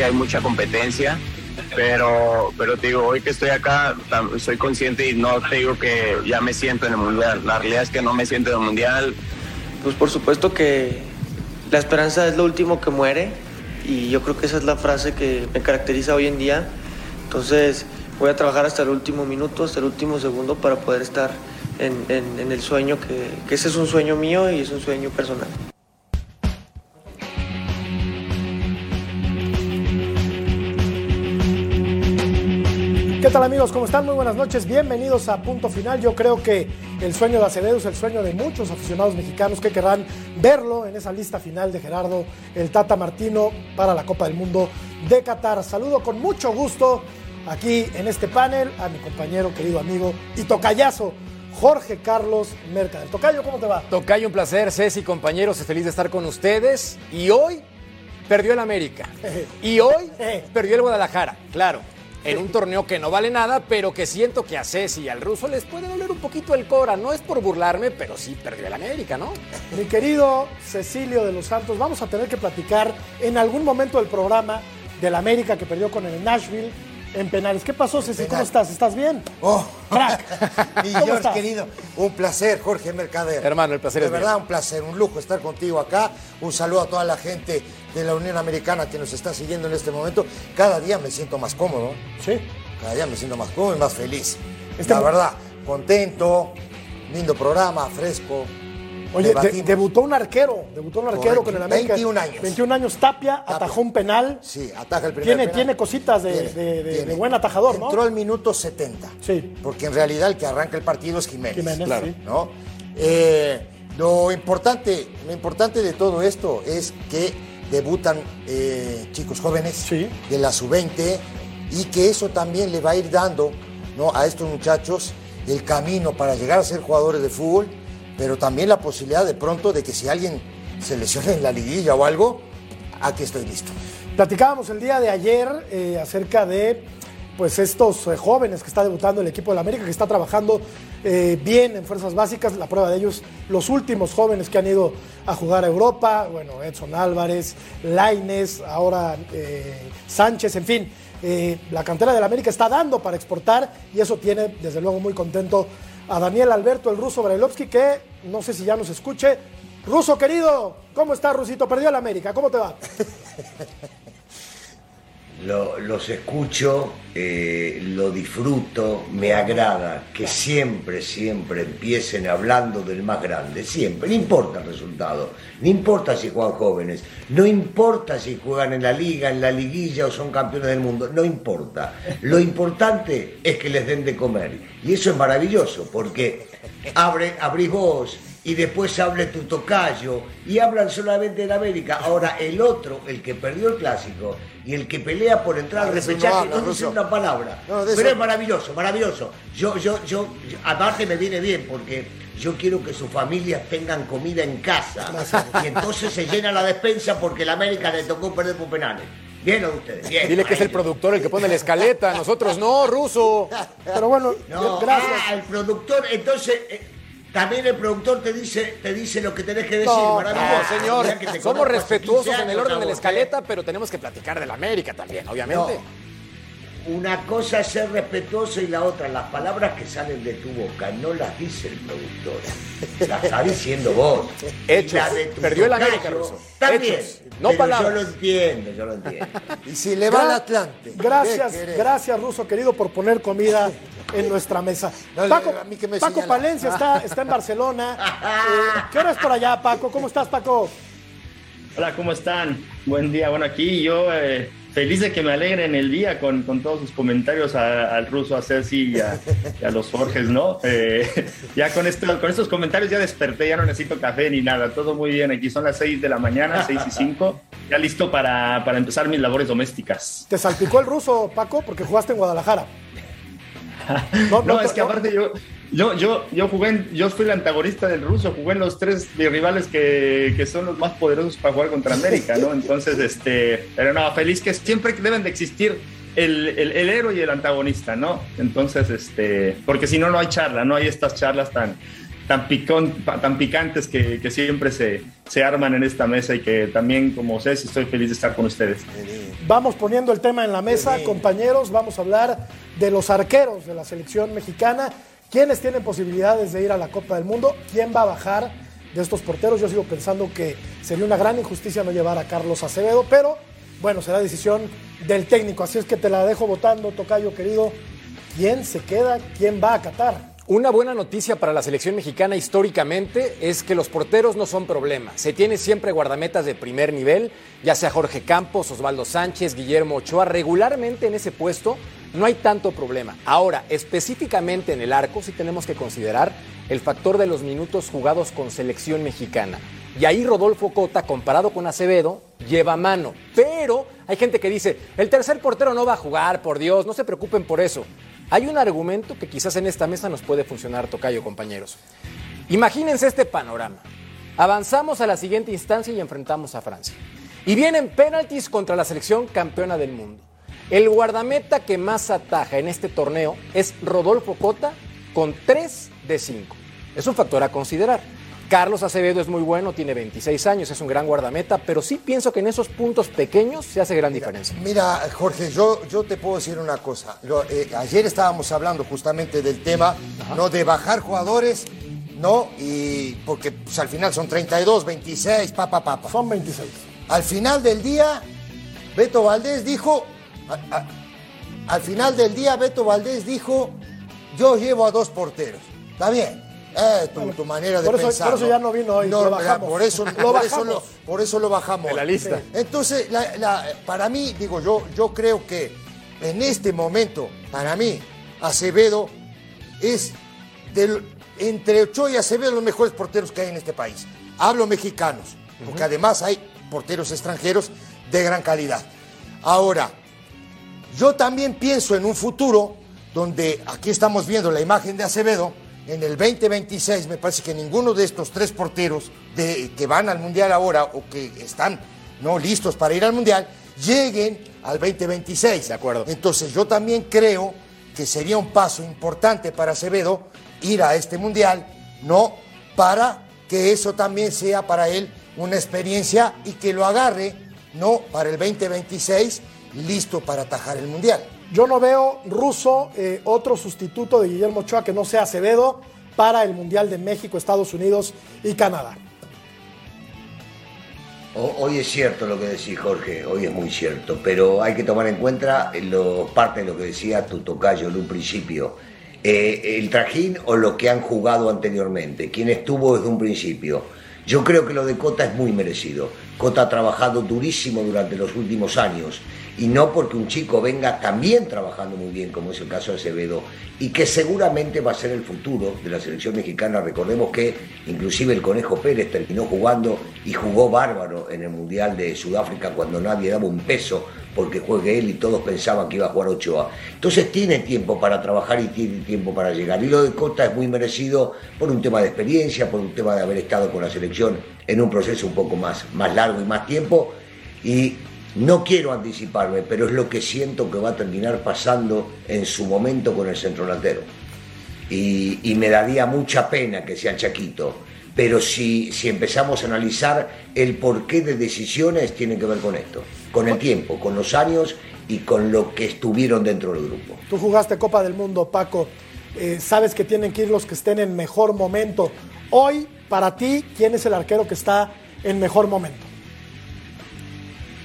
que hay mucha competencia, pero, pero te digo, hoy que estoy acá, soy consciente y no te digo que ya me siento en el mundial. La realidad es que no me siento en el mundial. Pues por supuesto que la esperanza es lo último que muere y yo creo que esa es la frase que me caracteriza hoy en día. Entonces voy a trabajar hasta el último minuto, hasta el último segundo para poder estar en, en, el sueño, que, que ese es un sueño mío y es un sueño personal. ¿Qué tal amigos? ¿Cómo están? Muy buenas noches. Bienvenidos a Punto Final. Yo creo que el sueño de Acevedo es el sueño de muchos aficionados mexicanos que querrán verlo en esa lista final de Gerardo el Tata Martino para la Copa del Mundo de Qatar. Saludo con mucho gusto aquí en este panel a mi compañero, querido amigo y tocayazo, Jorge Carlos Mercadel. Tocayo, ¿cómo te va? Tocayo, un placer, Ceci, compañeros, feliz de estar con ustedes. Y hoy perdió el América. y hoy perdió el Guadalajara, claro en un torneo que no vale nada, pero que siento que a Ceci y al ruso les puede doler un poquito el Cora. No es por burlarme, pero sí perdió el América, ¿no? Mi querido Cecilio de los Santos, vamos a tener que platicar en algún momento del programa del América que perdió con el Nashville en penales. ¿Qué pasó, Ceci? ¿Cómo estás? ¿Estás bien? Oh, crack. y George, querido, un placer, Jorge Mercader. Hermano, el placer es De verdad, un placer, un lujo estar contigo acá. Un saludo a toda la gente de la Unión Americana que nos está siguiendo en este momento. Cada día me siento más cómodo. Sí. Cada día me siento más cómodo y más feliz. La verdad, contento, lindo programa, fresco. Oye, debutó un arquero, debutó un arquero con el América. 21 años. 21 años, Tapia, atajó un penal. Sí, ataja el primer tiene, penal. Tiene cositas de, buen atajador, ¿no? Entró al minuto 70. Sí. Porque en realidad el que arranca el partido es Jiménez. Jiménez, claro. ¿no? Eh, lo, importante, lo importante de todo esto es que debutan eh, chicos jóvenes de la sub-20 y que eso también le va a ir dando ¿no? a estos muchachos el camino para llegar a ser jugadores de fútbol pero también la posibilidad de pronto de que si alguien se lesiona en la liguilla o algo, aquí estoy listo. Platicábamos el día de ayer eh, acerca de pues estos eh, jóvenes que está debutando el equipo de la América, que está trabajando eh, bien en fuerzas básicas. La prueba de ellos, los últimos jóvenes que han ido a jugar a Europa, bueno, Edson Álvarez, Laines, ahora Sánchez, en fin. la cantera de la América está dando para exportar y eso tiene desde luego muy contento a Daniel Alberto, el ruso Brailovsky, que no sé si ya nos escuche. Ruso querido, ¿cómo está Rusito? Perdió el América, ¿cómo te va? los escucho, eh, lo disfruto, me agrada que siempre, siempre empiecen hablando del más grande, siempre, no importa el resultado, no importa si juegan jóvenes, no importa si juegan en la liga, en la liguilla o son campeones del mundo, no importa. Lo importante es que les den de comer. Y eso es maravilloso, porque abre, abrís vos, y después hable tu tocayo y hablan solamente de América. Ahora el otro, el que perdió el clásico y el que pelea por entrar al repechaje no, dice una palabra. Pero es maravilloso, maravilloso. Yo, yo, yo, aparte me viene bien porque yo quiero que sus familias tengan comida en casa y entonces se llena la despensa porque el América le tocó perder por penales. Bien ustedes, bien. Dile que es el productor el que pone la escaleta, nosotros no, ruso. Pero bueno, gracias. Ah, el productor, entonces, eh, también el productor te dice, te dice lo que tenés que decir, no, señor, somos respetuosos en el orden de la escaleta, pero tenemos que platicar de la América también, obviamente. Una cosa es ser respetuoso y la otra, las palabras que salen de tu boca no las dice el productor, las está diciendo vos. Hechos. Perdió el América. También. No palabras. Yo lo entiendo, yo lo entiendo. y si le va al Atlante. Gracias, gracias, Russo, querido, por poner comida en nuestra mesa. Paco, Paco Palencia está, está en Barcelona. Eh, ¿Qué hora es por allá, Paco? ¿Cómo estás, Paco? Hola, ¿cómo están? Buen día. Bueno, aquí yo eh, feliz de que me alegren el día con, con todos sus comentarios al ruso, a Ceci y a, los Jorges, ¿no? Eh, ya con, esto, con estos comentarios ya desperté, ya no necesito café ni nada, todo muy bien. Aquí son las 6 de la mañana, 6 y 5, ya listo para, para empezar mis labores domésticas. ¿Te salpicó el ruso, Paco, porque jugaste en Guadalajara? No, es que aparte yo, yo, yo, yo jugué, yo fui el antagonista del ruso, jugué en los tres rivales que, que, son los más poderosos para jugar contra América, ¿no? Entonces, este, pero no, feliz que siempre deben de existir el, el, héroe y el antagonista, ¿no? Entonces, este, porque si no, no hay charla, no hay estas charlas tan, tan, picón, tan picantes que, que siempre se, se, arman en esta mesa y que también, como sé, estoy feliz de estar con ustedes. Vamos poniendo el tema en la mesa, compañeros, vamos a hablar de los arqueros de la selección mexicana. ¿Quiénes tienen posibilidades de ir a la Copa del Mundo? ¿Quién va a bajar de estos porteros? Yo sigo pensando que sería una gran injusticia no llevar a Carlos Acevedo, pero bueno, será decisión del técnico. Así es que te la dejo votando, Tocayo querido. ¿Quién se queda? ¿Quién va a Qatar? Una buena noticia para la selección mexicana históricamente es que los porteros no son problema. Se tiene siempre guardametas de primer nivel, ya sea Jorge Campos, Osvaldo Sánchez, Guillermo Ochoa. Regularmente en ese puesto no hay tanto problema. Ahora, específicamente en el arco, sí tenemos que considerar el factor de los minutos jugados con selección mexicana. Y ahí Rodolfo Cota, comparado con Acevedo, lleva mano. Pero hay gente que dice, el tercer portero no va a jugar, por Dios, no se preocupen por eso. Hay un argumento que quizás en esta mesa nos puede funcionar, Tocayo, compañeros. Imagínense este panorama. Avanzamos a la siguiente instancia y enfrentamos a Francia. Y vienen penaltis contra la selección campeona del mundo. El guardameta que más ataja en este torneo es Rodolfo Cota con 3 de 5. Es un factor a considerar. Carlos Acevedo es muy bueno, tiene 26 años, es un gran guardameta, pero sí pienso que en esos puntos pequeños se hace gran diferencia. Mira, Jorge, yo, yo te puedo decir una cosa. Eh, ayer estábamos hablando justamente del tema, ¿no? De bajar jugadores, ¿no? Y porque pues, al final son 32, 26, papá, papá. Son 26. Al final del día, Beto Valdés dijo, al final del día, Beto Valdés dijo, yo llevo a dos porteros. Está bien. Eh, tu, manera de por pensar. Por eso ya no vino hoy. lo bajamos. Por eso lo, bajamos. Por eso lo, bajamos. En la lista. Entonces, para mí, digo yo, yo creo que en este momento, para mí, Acevedo es entre Ochoa y Acevedo los mejores porteros que hay en este país. Hablo mexicanos, porque además hay porteros extranjeros de gran calidad. Ahora, yo también pienso en un futuro donde aquí estamos viendo la imagen de Acevedo en el 2026 me parece que ninguno de estos tres porteros de, que van al Mundial ahora o que están no listos para ir al Mundial lleguen al 2026. De acuerdo. Entonces yo también creo que sería un paso importante para Acevedo ir a este Mundial, ¿no? Para que eso también sea para él una experiencia y que lo agarre, ¿no? Para el 2026 listo para atajar el Mundial. Yo no veo ruso eh, otro sustituto de Guillermo Ochoa que no sea Acevedo para el Mundial de México, Estados Unidos y Canadá. Hoy es cierto lo que decís, Jorge, hoy es muy cierto, pero hay que tomar en cuenta lo, parte de lo que decía tu tocayo en un principio. Eh, el trajín o lo que han jugado anteriormente, quien estuvo desde un principio. Yo creo que lo de Cota es muy merecido. Cota ha trabajado durísimo durante los últimos años y no porque un chico venga también trabajando muy bien, como es el caso de Acevedo, y que seguramente va a ser el futuro de la selección mexicana. Recordemos que inclusive el Conejo Pérez terminó jugando y jugó bárbaro en el Mundial de Sudáfrica cuando nadie daba un peso porque juegue él y todos pensaban que iba a jugar Ochoa. Entonces tiene tiempo para trabajar y tiene tiempo para llegar. Y lo de Costa es muy merecido por un tema de experiencia, por un tema de haber estado con la selección en un proceso un poco más, más largo y más tiempo. Y no quiero anticiparme, pero es lo que siento que va a terminar pasando en su momento con el centro delantero. Y, me daría mucha pena que sea Chaquito. Pero si, si empezamos a analizar el porqué de decisiones, tiene que ver con esto, con el tiempo, con los años y con lo que estuvieron dentro del grupo. Tú jugaste Copa del Mundo, Paco. Eh, sabes que tienen que ir los que estén en mejor momento. Hoy, para ti, ¿quién es el arquero que está en mejor momento?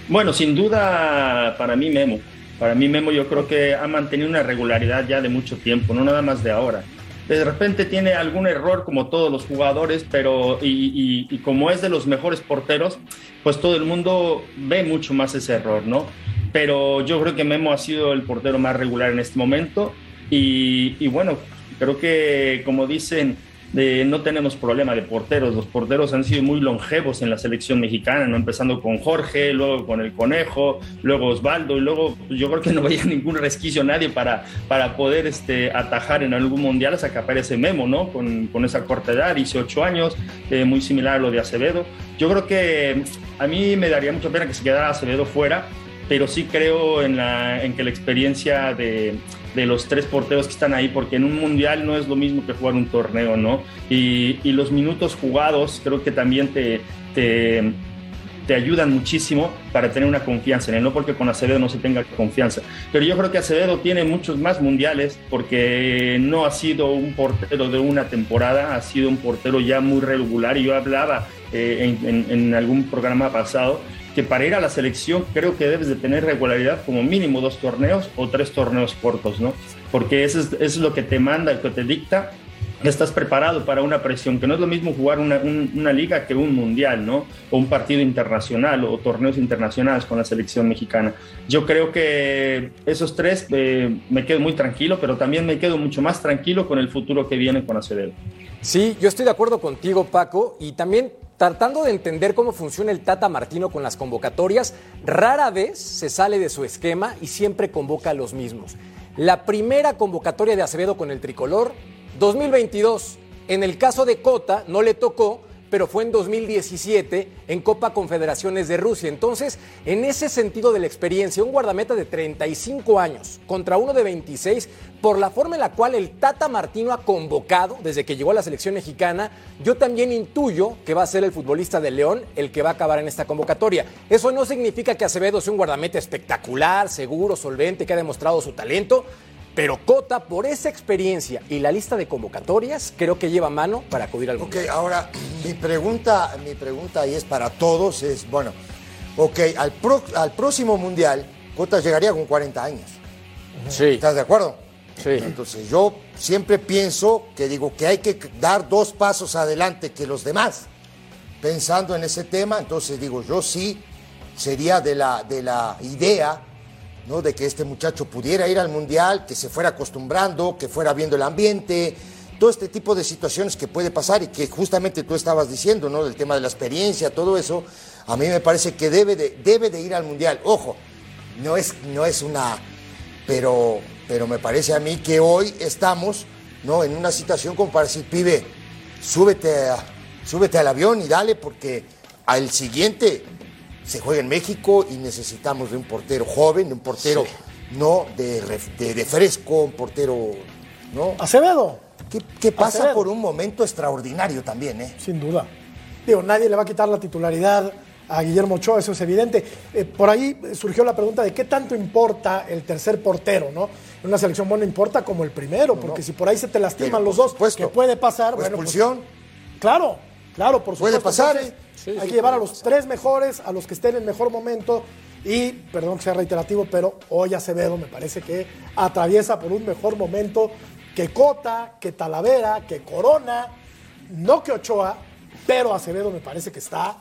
Bueno, sin duda para mí Memo. Para mí Memo yo creo que ha mantenido una regularidad ya de mucho tiempo, no nada más de ahora. De repente tiene algún error como todos los jugadores, pero y, como es de los mejores porteros, pues todo el mundo ve mucho más ese error, ¿no? Pero yo creo que Memo ha sido el portero más regular en este momento y bueno, creo que como dicen, no tenemos problema de porteros. Los porteros han sido muy longevos en la selección mexicana, ¿no? empezando con Jorge, luego con el Conejo, luego Osvaldo, y luego pues, yo creo que no vaya ningún resquicio nadie para, para poder este, atajar en algún mundial hasta que aparece Memo, ¿no? Con, con esa corta edad, 18 años, eh, muy similar a lo de Acevedo. Yo creo que a mí me daría mucha pena que se quedara Acevedo fuera pero sí creo en, en que la experiencia de, de, los tres porteros que están ahí, porque en un mundial no es lo mismo que jugar un torneo, ¿no? Y, los minutos jugados creo que también te, te te ayudan muchísimo para tener una confianza en él, no porque con Acevedo no se tenga confianza. Pero yo creo que Acevedo tiene muchos más mundiales porque no ha sido un portero de una temporada, ha sido un portero ya muy regular y yo hablaba eh, en, algún programa pasado que para ir a la selección creo que debes de tener regularidad como mínimo dos torneos o tres torneos cortos, ¿no? Porque eso es, eso es lo que te manda, lo que te dicta estás preparado para una presión, que no es lo mismo jugar una, una, liga que un mundial, ¿no? O un partido internacional o torneos internacionales con la selección mexicana. Yo creo que esos tres eh, me quedo muy tranquilo, pero también me quedo mucho más tranquilo con el futuro que viene con Acevedo. Sí, yo estoy de acuerdo contigo, Paco, y también tratando de entender cómo funciona el Tata Martino con las convocatorias, rara vez se sale de su esquema y siempre convoca a los mismos. La primera convocatoria de Acevedo con el tricolor 2022, en el caso de Cota, no le tocó, pero fue en 2017 en Copa Confederaciones de Rusia. Entonces, en ese sentido de la experiencia, un guardameta de 35 años contra uno de 26, por la forma en la cual el Tata Martino ha convocado desde que llegó a la selección mexicana, yo también intuyo que va a ser el futbolista de León el que va a acabar en esta convocatoria. Eso no significa que Acevedo sea un guardameta espectacular, seguro, solvente, que ha demostrado su talento, pero Cota, por esa experiencia y la lista de convocatorias, creo que lleva mano para acudir al mundial. Ok, ahora mi pregunta, mi pregunta y es para todos, es, bueno, ok, al, al próximo mundial, Cota llegaría con 40 años. Sí. ¿Estás de acuerdo? Sí. Entonces yo siempre pienso que digo que hay que dar dos pasos adelante que los demás. Pensando en ese tema, entonces digo, yo sí sería de la, de la idea ¿no? de que este muchacho pudiera ir al Mundial, que se fuera acostumbrando, que fuera viendo el ambiente, todo este tipo de situaciones que puede pasar y que justamente tú estabas diciendo, ¿no? Del tema de la experiencia, todo eso, a mí me parece que debe de, debe de ir al Mundial. Ojo, no es, no es una... Pero, pero me parece a mí que hoy estamos ¿no? en una situación como para decir, pibe, súbete, súbete al avión y dale porque al siguiente se juega en México y necesitamos de un portero joven, de un portero no de, de, fresco, un portero, ¿no? Acevedo. ¿Qué, pasa por un momento extraordinario también, eh? Sin duda. Digo, nadie le va a quitar la titularidad a Guillermo Ochoa, eso es evidente. Eh, por ahí surgió la pregunta de qué tanto importa el tercer portero, ¿no? En una selección buena importa como el primero, porque si por ahí se te lastiman los dos, ¿qué puede pasar? Pues expulsión. claro, claro, por supuesto. Puede pasar. Hay que llevar a los tres mejores, a los que estén en mejor momento. Y, perdón que sea reiterativo, pero hoy Acevedo me parece que atraviesa por un mejor momento que Cota, que Talavera, que Corona, no que Ochoa, pero Acevedo me parece que está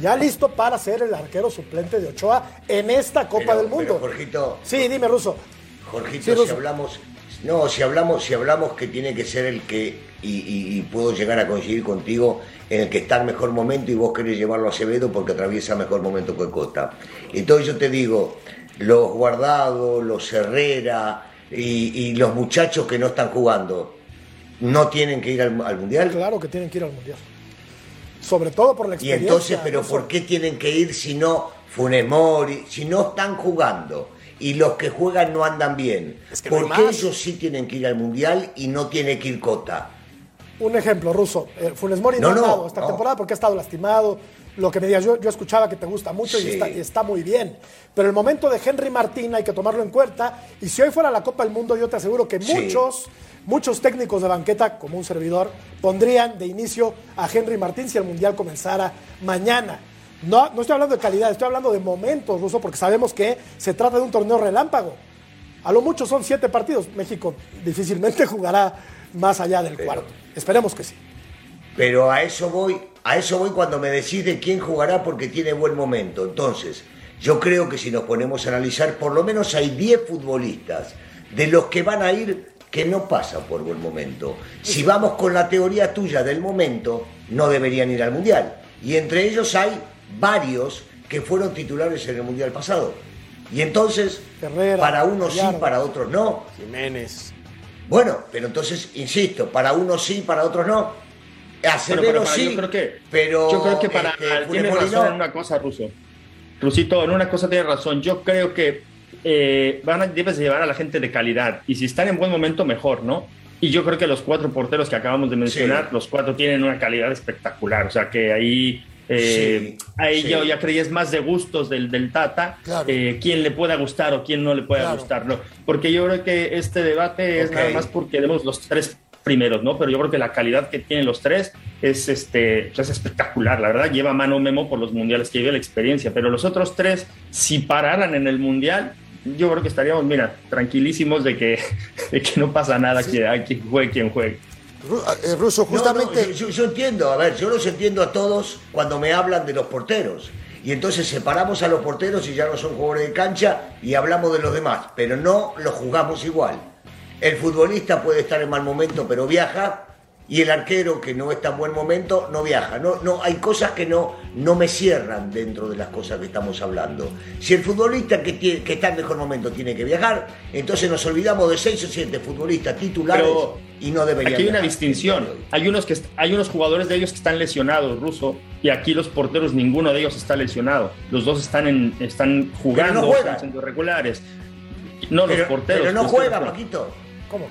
ya listo para ser el arquero suplente de Ochoa en esta Copa del Mundo. Jorgito. Sí, dime, Ruso. Jorgito, si hablamos, no, si hablamos, si hablamos que tiene que ser el que y, puedo llegar a coincidir contigo en el que está en mejor momento y vos querés llevarlo a Acevedo porque atraviesa mejor momento que Costa. Entonces yo te digo, los guardados, los Herrera y, los muchachos que no están jugando, ¿no tienen que ir al, Mundial? Claro que tienen que ir al Mundial. Sobre todo por la experiencia. Y entonces, ¿pero por qué tienen que ir si no Funes Mori, si no están jugando? Y los que juegan no andan bien. Es ¿Por qué ellos sí tienen que ir al Mundial y no tiene que ir Cota? un ejemplo, Ruso. Eh, Funes Mori no, ha estado esta temporada porque ha estado lastimado. Lo que me digas, yo, yo escuchaba que te gusta mucho y, está, muy bien. Pero el momento de Henry Martín hay que tomarlo en cuenta. Y si hoy fuera la Copa del Mundo, yo te aseguro que muchos, muchos técnicos de banqueta, como un servidor, pondrían de inicio a Henry Martín si el Mundial comenzara mañana. No, no estoy hablando de calidad, estoy hablando de momentos, Ruso, porque sabemos que se trata de un torneo relámpago. A lo mucho son siete partidos. México difícilmente jugará más allá del cuarto. Esperemos que sí. Pero a eso voy, a eso voy cuando me decide quién jugará porque tiene buen momento. Entonces, yo creo que si nos ponemos a analizar, por lo menos hay 10 futbolistas de los que van a ir que no pasan por buen momento. Si vamos con la teoría tuya del momento, no deberían ir al Mundial. Y entre ellos hay varios que fueron titulares en el Mundial pasado. Y entonces, para unos sí, para otros no. Jiménez. Bueno, pero entonces, insisto, para unos sí, para otros no. Acevedo sí, yo creo que, pero yo creo que para este, tienes razón en una cosa, Ruso. Rusito, en una cosa tiene razón. Yo creo que eh, van a, debes llevar a la gente de calidad. Y si están en buen momento, mejor, ¿no? Y yo creo que los cuatro porteros que acabamos de mencionar, los cuatro tienen una calidad espectacular. O sea que ahí, eh, ahí yo ya creí es más de gustos del, del Tata, eh, quién le pueda gustar o quién no le pueda gustar. ¿no? Porque yo creo que este debate es nada más porque tenemos los tres primeros, ¿no? Pero yo creo que la calidad que tienen los tres es, este, es espectacular, la verdad, lleva mano memo por los mundiales que lleva la experiencia, pero los otros tres, si pararan en el mundial, yo creo que estaríamos, mira, tranquilísimos de que, de que no pasa nada, que hay quien juegue quien juegue. Eh, Ruso, justamente. yo, entiendo, a ver, yo los entiendo a todos cuando me hablan de los porteros. Y entonces separamos a los porteros y ya no son jugadores de cancha y hablamos de los demás, pero no los jugamos igual. El futbolista puede estar en mal momento, pero viaja y el arquero que no está en buen momento no viaja. No, no, hay cosas que no, no me cierran dentro de las cosas que estamos hablando. Si el futbolista que, tiene, que está en mejor momento tiene que viajar, entonces nos olvidamos de seis o siete futbolistas titulares y no deberían. Aquí hay una distinción. Hay unos, que, hay unos jugadores de ellos que están lesionados, Ruso, y aquí los porteros, ninguno de ellos está lesionado. Los dos están, en, están jugando, no están siendo regulares. No, los porteros. Pero no juega, Paquito. ¿Cómo?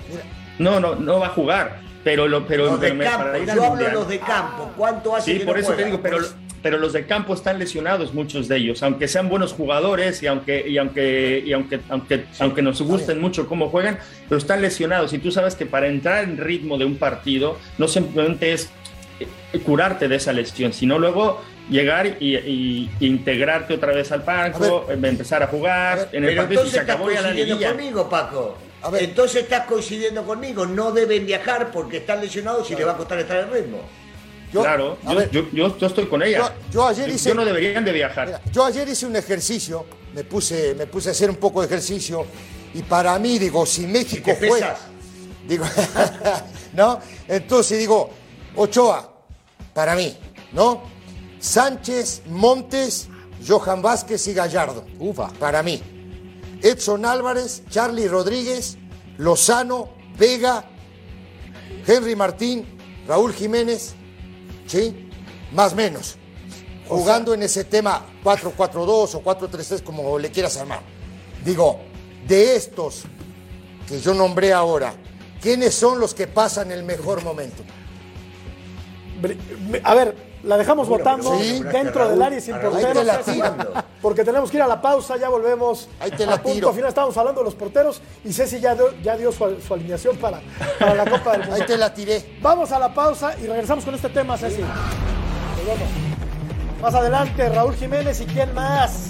No, no, no va a jugar. Pero, lo, pero, los de campo, yo hablo de los de campo. ¿Cuánto hace Sí, que por no eso te digo, pero, pero los de campo están lesionados, muchos de ellos, aunque sean buenos jugadores y aunque, y aunque, y aunque, aunque, aunque nos gusten mucho cómo juegan, pero están lesionados. Y tú sabes que para entrar en ritmo de un partido, no simplemente es eh, curarte de esa lesión, sino luego llegar y, y- y integrarte otra vez al banco, empezar a jugar. en el Pero partido entonces se estás acabó ya la coincidiendo liguilla. Conmigo, Paco. Entonces estás coincidiendo conmigo. No deben viajar porque están lesionados y les va a costar estar en ritmo. claro, a yo, ver. yo, yo- yo estoy con ella. Yo- yo ayer hice- Yo no deberían de viajar. Mira, yo ayer hice un ejercicio, me puse, me puse a hacer un poco de ejercicio y para mí, digo, si México te juega, digo, ¿no? Entonces digo, Ochoa, para mí, ¿no? Sánchez, Montes, Johan Vázquez y Gallardo, ufa, para mí. Edson Álvarez, Charlie Rodríguez, Lozano, Vega, Henry Martín, Raúl Jiménez, ¿sí? Más menos jugando en ese tema 4-4-2 o 4-3-3, como le quieras armar. Digo, de estos que yo nombré ahora, ¿quiénes son los que pasan el mejor momento? A ver, la dejamos Bueno, votando sí. dentro del área sin Ahí te porteros. la Ceci, tiro. porque tenemos que ir a la pausa, ya volvemos. Ahí te la a punto tiro. final estábamos hablando de los porteros y Ceci ya dio, ya dio su, su alineación para, para la Copa del Mundo. Ahí te la tiré. Vamos a la pausa y regresamos con este tema, Ceci. Nos vemos. Más adelante, Raúl Jiménez y quién más.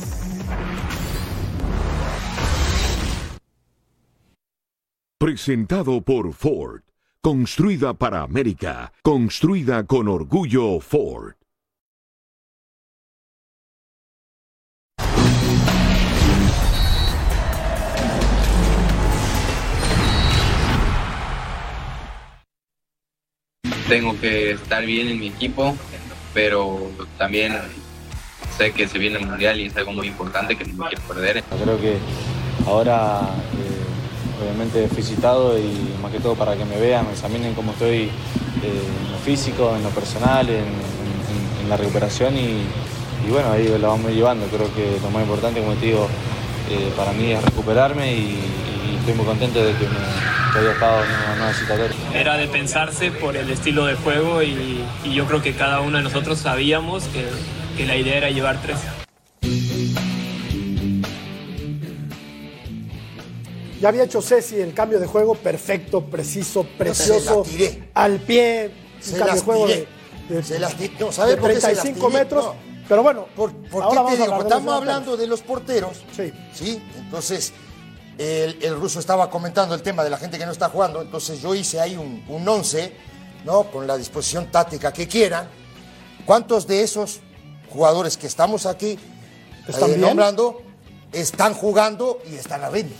Presentado por Ford. Construida para América. Construida con orgullo Ford. tengo que estar bien en mi equipo, pero también sé que se viene el mundial y es algo muy importante que no me quiero perder. Creo que ahora eh, obviamente fui citado y más que todo para que me vean, me examinen cómo estoy eh, en lo físico, en lo personal, en, la recuperación y, bueno, ahí lo vamos llevando. Creo que lo más importante, como te digo, eh, para mí es recuperarme y, estoy muy contento de que, me, haya estado en una nueva. Era de pensarse por el estilo de juego y, yo creo que cada uno de nosotros sabíamos que la idea era llevar tres. Ya había hecho Ceci el cambio de juego perfecto, preciso, precioso. Al pie, un Se cambio las de juego de, de- Se las tiré. No, ¿sabe de por qué se las 35 tiré? metros. No. Pero bueno, ¿Por qué ahora vamos te digo? Estamos hablando de los porteros. Sí. ¿Sí? Entonces, el, el ruso estaba comentando el tema de la gente que no está jugando. Entonces, yo hice ahí un, un once, ¿no? Con la disposición táctica que quieran. ¿Cuántos de esos jugadores que estamos aquí ¿Están eh, bien? nombrando están jugando y están a ritmo?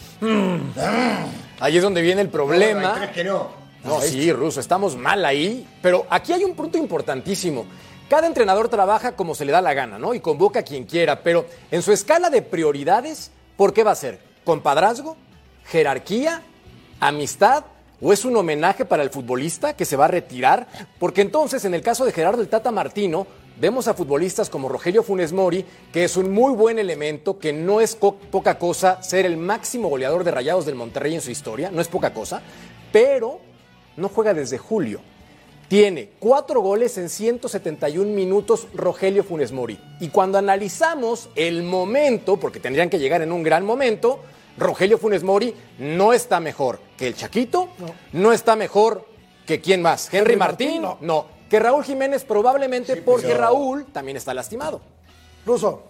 Ahí es donde viene el problema. No, no, no. No, sí, Ruso, estamos mal ahí. Pero aquí hay un punto importantísimo. Cada entrenador trabaja como se le da la gana, ¿no? Y convoca a quien quiera. Pero en su escala de prioridades, ¿por qué va a ser? ¿Compadrazgo? ¿Jerarquía? ¿Amistad? ¿O es un homenaje para el futbolista que se va a retirar? Porque entonces, en el caso de Gerardo el Tata Martino, vemos a futbolistas como Rogelio Funes Mori, que es un muy buen elemento, que no es poca cosa ser el máximo goleador de Rayados del Monterrey en su historia, no es poca cosa, pero no juega desde julio. Tiene cuatro goles en 171 minutos Rogelio Funes Mori. Y cuando analizamos el momento, porque tendrían que llegar en un gran momento, Rogelio Funes Mori no está mejor que el Chaquito, no, está mejor que quién más, Henry, Martín, no. Que Raúl Jiménez probablemente porque Raúl también está lastimado. Ruso.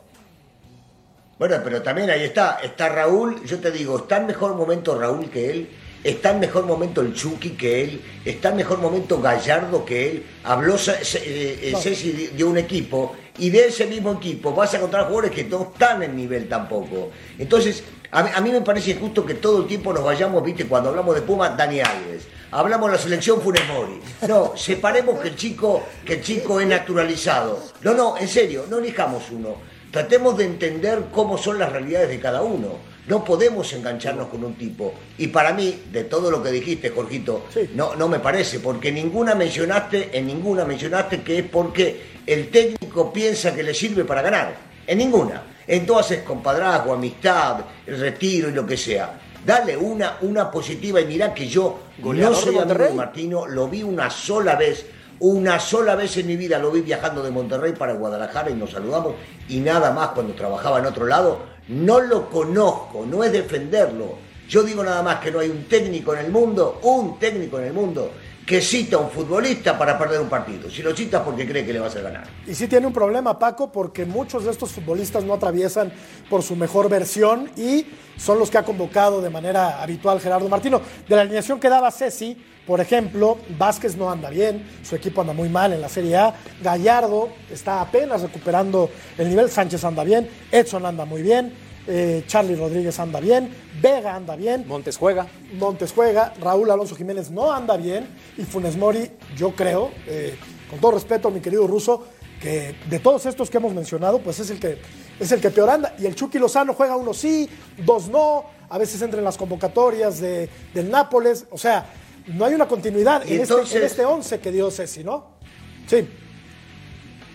Bueno, pero también ahí está, está Raúl, yo te digo, está en mejor momento Raúl que él está en mejor momento el Chucky que él, está en mejor momento Gallardo que él. Habló eh, eh, Ceci de un equipo y de ese mismo equipo vas a encontrar jugadores que no están en nivel tampoco. Entonces, a mí, me parece injusto que todo el tiempo nos vayamos, viste, cuando hablamos de Puma, Dani Alves. Hablamos de la selección Funes Mori. No, separemos que el chico, que el chico es naturalizado. No, no, en serio, no elijamos uno. Tratemos de entender cómo son las realidades de cada uno. No podemos engancharnos con un tipo. Y para mí, de todo lo que dijiste, Jorgito, no, no me parece, porque ninguna mencionaste, en ninguna mencionaste que es porque el técnico piensa que le sirve para ganar. En ninguna. En todas es compadrazgo, amistad, el retiro y lo que sea. Dale una, una positiva y mirá que yo no soy amigo de Martino, lo vi una sola vez una sola vez en mi vida lo vi viajando de Monterrey para Guadalajara y nos saludamos y nada más cuando trabajaba en otro lado no lo conozco, no es defenderlo. Yo digo nada más que no hay un técnico en el mundo, un técnico en el mundo, que cita a un futbolista para perder un partido. Si lo cita porque cree que le vas a ganar. Y sí tiene un problema, Paco, porque muchos de estos futbolistas no atraviesan por su mejor versión y son los que ha convocado de manera habitual Gerardo Martino. De la alineación que daba Ceci, por ejemplo, Vázquez no anda bien, su equipo anda muy mal en la Serie A, Gallardo está apenas recuperando el nivel, Sánchez anda bien, Edson anda muy bien, eh, Charlie Rodríguez anda bien, Vega anda bien. Montes juega. Montes juega, Raúl Alonso Jiménez no anda bien y Funes Mori, yo creo, eh, con todo respeto, mi querido Ruso, que de todos estos que hemos mencionado, pues es el que, es el que peor anda. Y el Chucky Lozano juega uno sí, dos no, a veces entra en las convocatorias de, del Nápoles, o sea, no hay una continuidad en, este, en este 11 que dio Ceci, ¿no? Sí.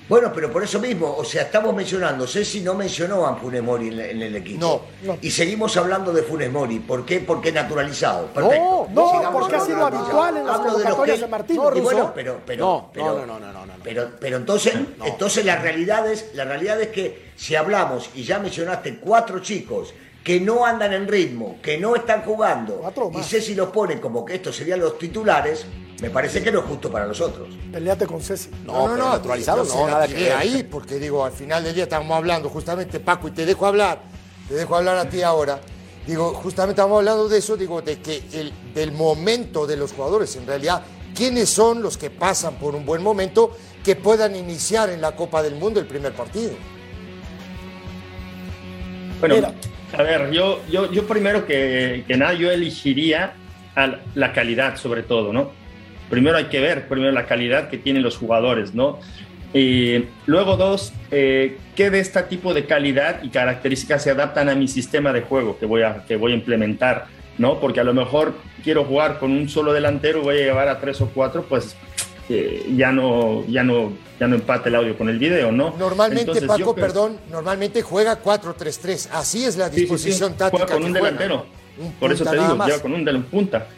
Bueno, pero por eso mismo, o sea, estamos mencionando, Ceci no mencionó a Funes Mori en, el equipo. No, Y seguimos hablando de Funes Mori. ¿Por qué? Porque naturalizado. Perfecto. No, no porque ha sido habitual en las convocatorias de, Martín. No, bueno, pero, pero, no, no, no, no, Pero, pero entonces, entonces la realidad es, la realidad es que si hablamos y ya mencionaste cuatro chicos que no andan en ritmo, que no están jugando, y Ceci los pone como que estos serían los titulares, me parece que no es justo para nosotros. Peleate con Ceci. No, no, no, naturalizado no, nada que ahí, porque digo, al final del día estamos hablando justamente, Paco, y te dejo hablar, te dejo hablar a ti ahora. Digo, justamente estamos hablando de eso, digo, de que el, del momento de los jugadores, en realidad, ¿quiénes son los que pasan por un buen momento que puedan iniciar en la Copa del Mundo el primer partido? Bueno, a ver, yo, yo, yo primero que, que nada, yo elegiría a la calidad sobre todo, ¿no? Primero hay que ver primero la calidad que tienen los jugadores, ¿no? Y luego dos, eh, ¿qué de este tipo de calidad y características se adaptan a mi sistema de juego que voy a, que voy a implementar? ¿no? Porque a lo mejor quiero jugar con un solo delantero, voy a llevar a tres o cuatro, pues eh, ya no ya no ya no empate el audio con el video, ¿no? Normalmente Paco, perdón, normalmente juega 4-3-3, así es la disposición táctica juega con un delantero. Por eso te digo, lleva con un delantero punta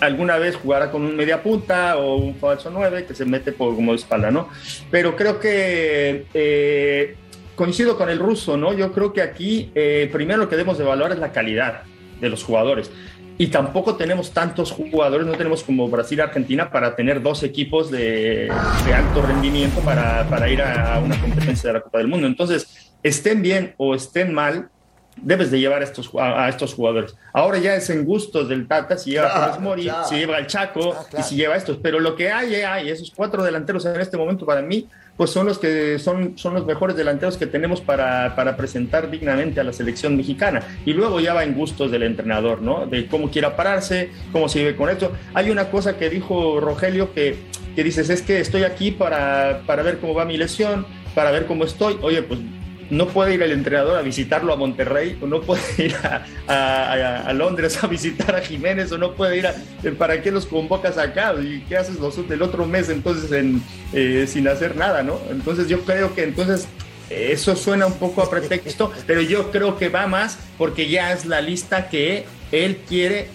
alguna vez jugará con un media punta o un falso 9 que se mete por como de espalda, ¿no? Pero creo que eh, coincido con el ruso, ¿no? Yo creo que aquí eh, primero lo que debemos de evaluar es la calidad de los jugadores. Y tampoco tenemos tantos jugadores, no tenemos como Brasil y Argentina para tener dos equipos de, de alto rendimiento para, para ir a una competencia de la Copa del Mundo. Entonces, estén bien o estén mal, debes de llevar a estos, a, estos jugadores. Ahora ya es en gustos del Tata si lleva a Mori, si lleva al Chaco y si lleva a estos. Pero lo que hay, hay, esos cuatro delanteros en este momento para mí, pues son los que son, son los mejores delanteros que tenemos para, para presentar dignamente a la selección mexicana. Y luego ya va en gustos del entrenador, ¿no? De cómo quiera pararse, cómo se vive con esto. Hay una cosa que dijo Rogelio que, que dices, es que estoy aquí para, para ver cómo va mi lesión, para ver cómo estoy. Oye, pues no puede ir el entrenador a visitarlo a Monterrey, o no puede ir a, Londres a visitar a Jiménez, o no puede ir a... ¿Para qué los convocas acá? ¿Y qué haces los, el otro mes entonces en, eh, sin hacer nada, no? Entonces yo creo que entonces eso suena un poco a pretexto, pero yo creo que va más porque ya es la lista que él quiere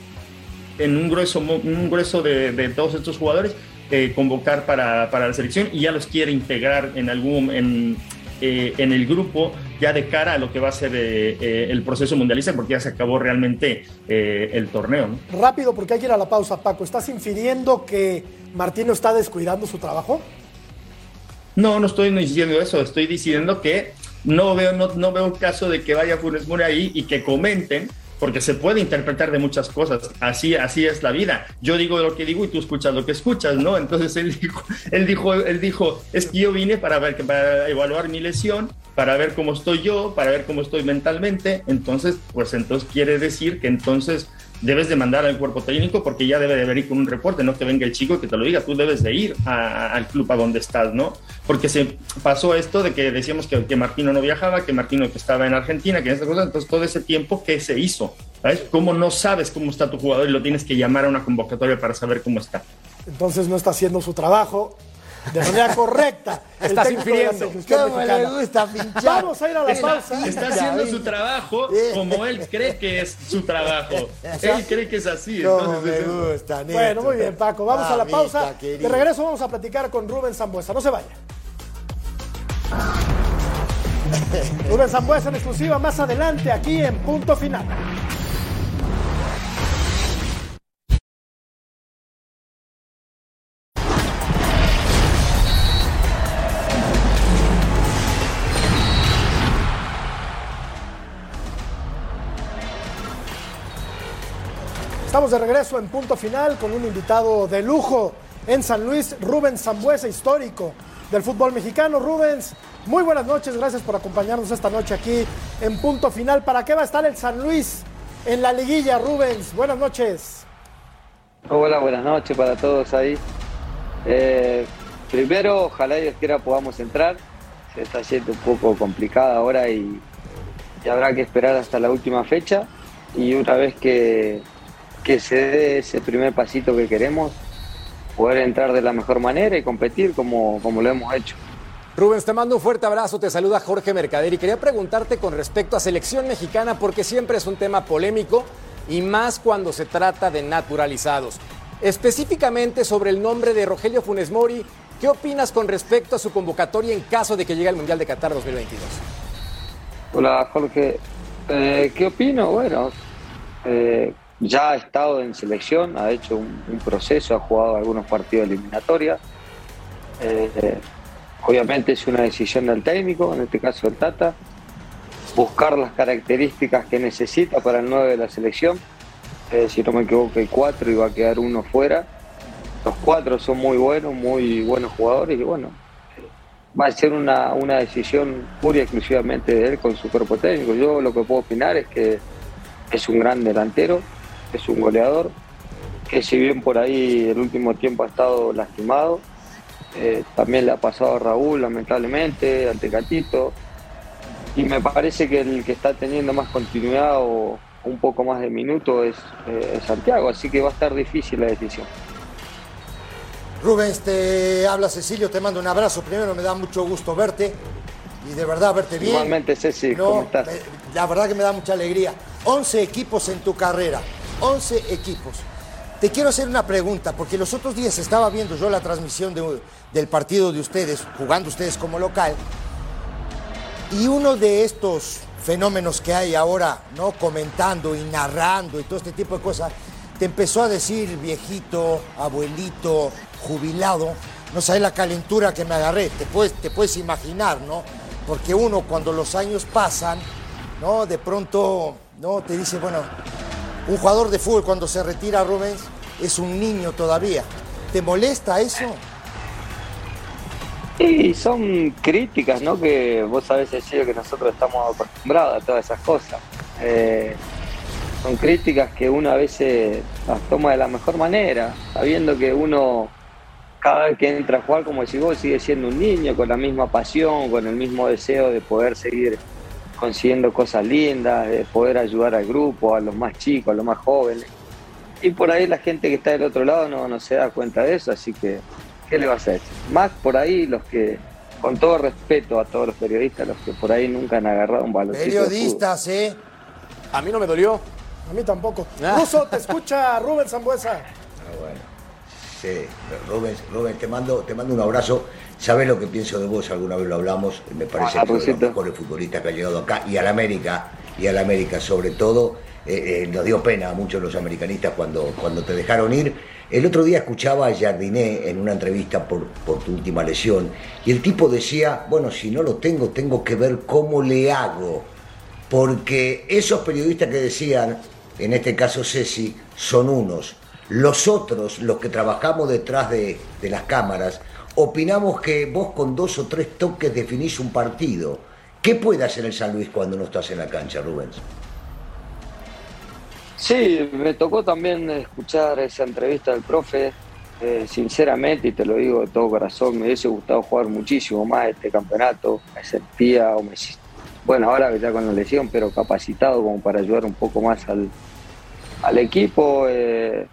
en un grueso, un grueso de, todos estos jugadores eh, convocar para, la selección y ya los quiere integrar en algún eh, en, el grupo ya de cara a lo que va a ser eh, el proceso mundialista porque ya se acabó realmente el torneo. Rápido porque hay que ir a la pausa, Paco. ¿Estás infiriendo que Martino está descuidando su trabajo? No, no estoy diciendo eso, estoy diciendo que no veo, no, no veo caso de que vaya Funes Mori ahí y que comenten, porque se puede interpretar de muchas cosas. Así, así es la vida. Yo digo lo que digo y tú escuchas lo que escuchas, ¿no? Entonces él dijo, él dijo, él dijo, es que yo vine para ver, para evaluar mi lesión, para ver cómo estoy yo, para ver cómo estoy mentalmente. Entonces, pues entonces quiere decir que entonces debes de mandar al cuerpo técnico porque ya debe de venir con un reporte, no que venga el chico que te lo diga, tú debes de ir al club a donde estás, ¿no? Porque se pasó esto de que decíamos que, que Martino no viajaba, que Martino que estaba en Argentina, que en cosa, entonces todo ese tiempo, ¿qué se hizo? ¿Sabes? ¿Cómo no sabes cómo está tu jugador y lo tienes que llamar a una convocatoria para saber cómo está? Entonces no está haciendo su trabajo de manera correcta. Estás infiriendo. le gusta pinchar? Vamos a ir a la pausa. Está haciendo su trabajo como él cree que es su trabajo. Él cree que es así. No me gusta, Bueno, muy bien, Paco. Vamos a la pausa. De regreso vamos a platicar con Rubén Zambuesa. No se vaya. Rubén Zambuesa en exclusiva más adelante aquí en Punto Final. Estamos de regreso en punto final con un invitado de lujo en San Luis, Rubens Zambuesa, histórico del fútbol mexicano. Rubens, muy buenas noches, gracias por acompañarnos esta noche aquí en punto final. ¿Para qué va a estar el San Luis en la liguilla, Rubens? Buenas noches. Hola, buenas noches para todos ahí. Eh, primero, ojalá Dios quiera podamos entrar. Se está haciendo un poco complicada ahora y habrá que esperar hasta la última fecha. Y una vez que, que se dé ese primer pasito que queremos, poder entrar de la mejor manera y competir como, como lo hemos hecho. Rubens, te mando un fuerte abrazo, te saluda Jorge Mercader y quería preguntarte con respecto a selección mexicana porque siempre es un tema polémico y más cuando se trata de naturalizados. Específicamente sobre el nombre de Rogelio Funes Mori, ¿qué opinas con respecto a su convocatoria en caso de que llegue al Mundial de Qatar 2022? Hola Jorge, eh, ¿qué opino? Bueno, eh, ya ha estado en selección, ha hecho un, proceso, ha jugado algunos partidos eliminatorios. Eh, obviamente es una decisión del técnico, en este caso el Tata, buscar las características que necesita para el 9 de la selección. Eh, si no me equivoco, hay cuatro y va a quedar uno fuera. Los cuatro son muy buenos, muy buenos jugadores y bueno, va a ser una, una decisión pura y exclusivamente de él con su cuerpo técnico. Yo lo que puedo opinar es que es un gran delantero, es un goleador, que si bien por ahí el último tiempo ha estado lastimado, eh, también le ha pasado a Raúl, lamentablemente, al Tecatito, y me parece que el que está teniendo más continuidad o un poco más de minuto es eh, Santiago, así que va a estar difícil la decisión. Rubén, te habla Cecilio, te mando un abrazo. Primero me da mucho gusto verte y de verdad verte bien. Igualmente, Ceci, ¿cómo estás? La verdad que me da mucha alegría. 11 equipos en tu carrera. 11 equipos. Te quiero hacer una pregunta, porque los otros días estaba viendo yo la transmisión del partido de ustedes, jugando ustedes como local, y uno de estos fenómenos que hay ahora, ¿no? Comentando y narrando y todo este tipo de cosas, te empezó a decir viejito, abuelito, jubilado, no sabes la calentura que me agarré, te puedes, te puedes imaginar, ¿no? Porque uno cuando los años pasan, ¿no? De pronto, ¿no? Te dice, bueno, un jugador de fútbol cuando se retira Rubens es un niño todavía. ¿Te molesta eso? Sí, son críticas, ¿no? Que vos sabés, decir que nosotros estamos acostumbrados a todas esas cosas. Eh, son críticas que uno a veces las toma de la mejor manera, sabiendo que uno cada vez que entra a jugar, como decís vos, sigue siendo un niño con la misma pasión, con el mismo deseo de poder seguir consiguiendo cosas lindas, de poder ayudar al grupo, a los más chicos, a los más jóvenes. Y por ahí la gente que está del otro lado no, no se da cuenta de eso, así que, ¿qué le vas a decir? Más por ahí los que, con todo respeto a todos los periodistas, los que por ahí nunca han agarrado un balón. Periodistas, ¿eh? A mí no me dolió. A mí tampoco. Ruso, te escucha Rubén Zambuesa. Ah, bueno. Sí, Rubén, Rubén, te mando, te mando un abrazo. Sabes lo que pienso de vos, alguna vez lo hablamos. Me parece Ah, que uno de los mejores futbolistas que ha llegado acá y a la América, y a la América sobre todo. eh, eh, nos dio pena a muchos los americanistas cuando, cuando te dejaron ir. El otro día escuchaba a Jardiné en una entrevista por, por tu última lesión y el tipo decía, bueno, si no lo tengo, tengo que ver cómo le hago. Porque esos periodistas que decían, en este caso Ceci, son unos. Los otros, los que trabajamos detrás de, de las cámaras, opinamos que vos con dos o tres toques definís un partido. ¿Qué puede hacer el San Luis cuando no estás en la cancha, Rubens? Sí, me tocó también escuchar esa entrevista del profe. Eh, sinceramente, y te lo digo de todo corazón, me hubiese gustado jugar muchísimo más este campeonato. Me sentía, o me, bueno, ahora ya con la lesión, pero capacitado como para ayudar un poco más al, al equipo. Eh,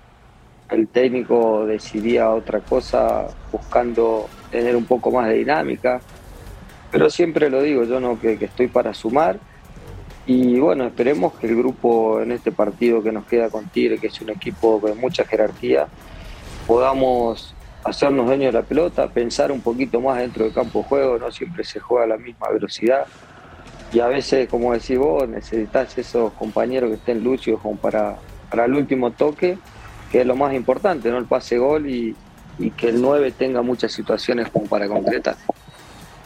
el técnico decidía otra cosa, buscando tener un poco más de dinámica. Pero siempre lo digo, yo no que, que estoy para sumar. Y bueno, esperemos que el grupo en este partido que nos queda con Tigre, que es un equipo de mucha jerarquía, podamos hacernos dueños de la pelota, pensar un poquito más dentro del campo de juego, no siempre se juega a la misma velocidad. Y a veces, como decís vos, necesitas esos compañeros que estén lúcidos como para, para el último toque, que es lo más importante, ¿no? El pase gol y, y que el 9 tenga muchas situaciones como para concretar.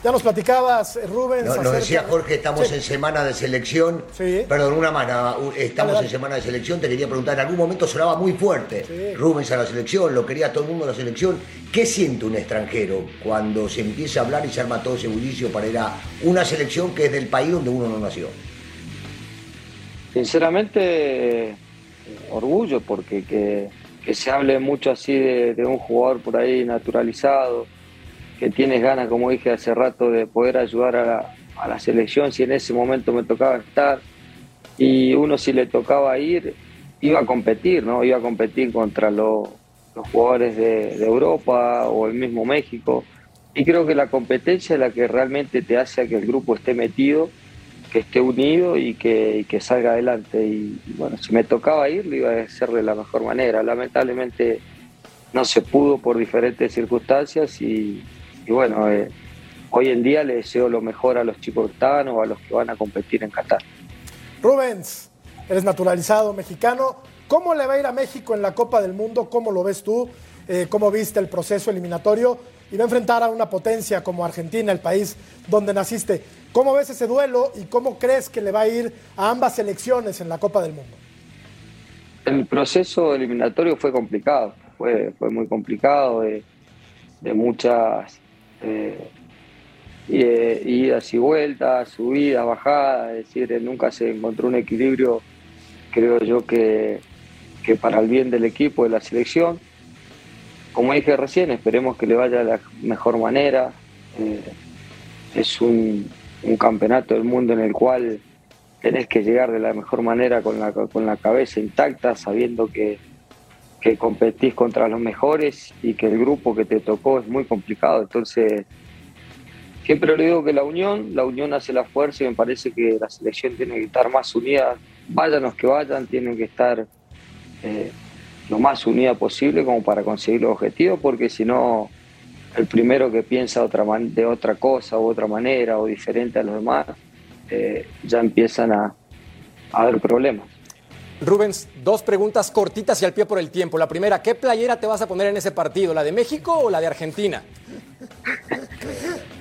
Ya nos platicabas, eh, Rubens. No, nos decía Jorge, estamos Sí. en semana de selección. Sí. Perdón, una mano. Estamos en semana de selección. Te quería preguntar, en algún momento sonaba muy fuerte. Sí. Rubens a la selección, lo quería todo el mundo a la selección. ¿Qué siente un extranjero cuando se empieza a hablar y se arma todo ese bullicio para ir a una selección que es del país donde uno no nació? Sinceramente, orgullo, porque que, que se hable mucho así de, un jugador por ahí naturalizado, que tienes ganas, como dije hace rato, de poder ayudar a la, a la selección si en ese momento me tocaba estar. Y uno si le tocaba ir, iba a competir, ¿no? Iba a competir contra lo- los jugadores de, de Europa o el mismo México. Y creo que la competencia es la que realmente te hace a que el grupo esté metido que esté unido y que, que salga adelante. Y, bueno, si me tocaba ir, lo iba a hacer de la mejor manera. Lamentablemente no se pudo por diferentes circunstancias y, y bueno, eh, hoy en día le deseo lo mejor a los chicos que están o a los que van a competir en Qatar. Rubens, eres naturalizado mexicano. ¿Cómo le va a ir a México en la Copa del Mundo? ¿Cómo lo ves tú? Eh, ¿Cómo viste el proceso eliminatorio? Y va a enfrentar a una potencia como Argentina, el país donde naciste. ¿Cómo ves ese duelo y cómo crees que le va a ir a ambas selecciones en la Copa del Mundo? El proceso eliminatorio fue complicado, fue, fue muy complicado, de, de muchas eh, eh, idas y vueltas, subidas, bajadas, es decir, eh, nunca se encontró un equilibrio, creo yo, que, que para el bien del equipo, de la selección. Como dije recién, esperemos que le vaya de la mejor manera. Eh, es un, un campeonato del mundo en el cual tenés que llegar de la mejor manera con la, con la cabeza intacta, sabiendo que, que competís contra los mejores y que el grupo que te tocó es muy complicado. Entonces, siempre le digo que la unión, la unión hace la fuerza y me parece que la selección tiene que estar más unida. Vayan los que vayan, tienen que estar eh, lo más unida posible como para conseguir los objetivos, porque si no, el primero que piensa otra man- de otra cosa u otra manera o diferente a los demás, eh, ya empiezan a, a haber problemas. Rubens, dos preguntas cortitas y al pie por el tiempo. La primera, ¿qué playera te vas a poner en ese partido? ¿La de México o la de Argentina?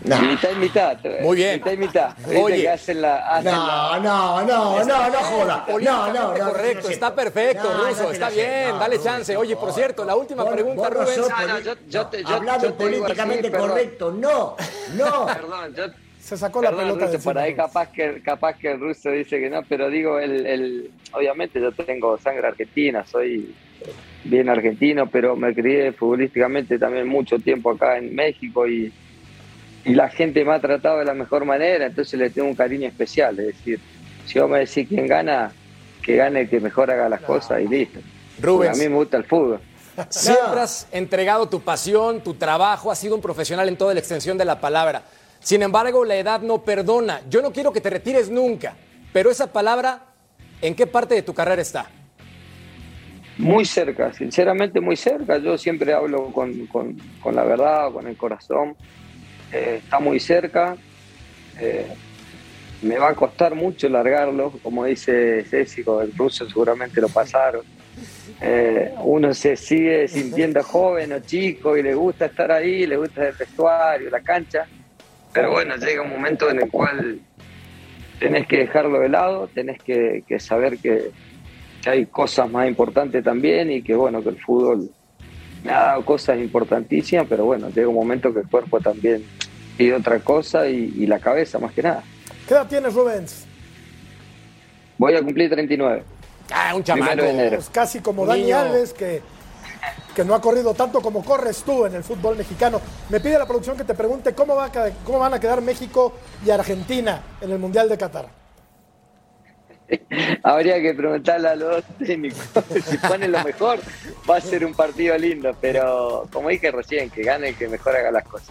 Mitad y mitad. Muy bien. Mitad y mitad. Oye. hacen la, hacen No, la- no, no, no, no joda. No, no, no. correcto, está perfecto, No, no Ruso, está la bien, dale No, chance. Oye, por no, cierto, la última pregunta, no No, no, poli- yo- yo te- yo- Hablando yo te políticamente así, correcto, no, no. Perdón, yo, Se sacó la perdón, pelota Ruso, de por ahí capaz que, capaz que el ruso dice que no, pero digo, el, el, obviamente yo tengo sangre argentina, soy bien argentino, pero me crié futbolísticamente también mucho tiempo acá en México y, y la gente me ha tratado de la mejor manera, entonces le tengo un cariño especial. Es decir, si vos me decís quién gana, que gane el que mejor haga las cosas y listo. Rubens. a mí me gusta el fútbol. Siempre has entregado tu pasión, tu trabajo, has sido un profesional en toda la extensión de la palabra. Sin embargo, la edad no perdona. Yo no quiero que te retires nunca, pero esa palabra, ¿en qué parte de tu carrera está? Muy cerca, sinceramente muy cerca. Yo siempre hablo con, con, con la verdad, con el corazón. Eh, está muy cerca. Eh, me va a costar mucho largarlo, como dice Ceci, con el ruso seguramente lo pasaron. Eh, uno se sigue sintiendo joven o chico y le gusta estar ahí, le gusta el vestuario, la cancha, pero bueno, llega un momento en el cual tenés que dejarlo de lado, tenés que, saber que, hay cosas más importantes también y que bueno, que el fútbol dado cosas importantísimas, pero bueno, llega un momento que el cuerpo también pide otra cosa y, y la cabeza más que nada. ¿Qué edad tienes, Rubens? Voy a cumplir 39. Ah, un chamaco. Pues casi como Dani Alves, que, que no ha corrido tanto como corres tú en el fútbol mexicano. Me pide la producción que te pregunte cómo, va a, cómo van a quedar México y Argentina en el Mundial de Qatar. Habría que preguntarle a los técnicos. si ponen lo mejor, va a ser un partido lindo. Pero como dije recién, que gane que mejor haga las cosas.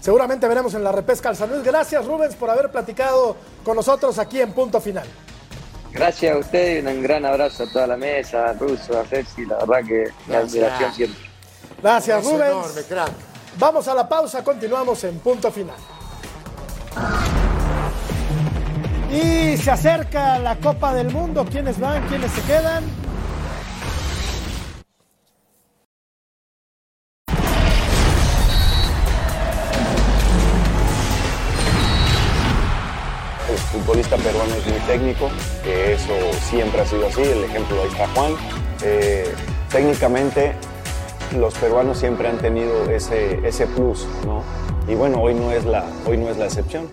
Seguramente veremos en la repesca al San Luis. Gracias, Rubens, por haber platicado con nosotros aquí en Punto Final. Gracias a usted y un gran abrazo a toda la mesa, a Russo, a Ceci, la verdad que la admiración siempre. Gracias, Rubens. Vamos a la pausa, continuamos en Punto Final. Y se acerca la Copa del Mundo. ¿Quiénes van? ¿Quiénes se quedan? futbolista peruano es muy técnico, que eso siempre ha sido así, el ejemplo ahí está Juan. Eh, técnicamente los peruanos siempre han tenido ese, ese plus, ¿no? Y bueno, hoy no es la, hoy no es la excepción.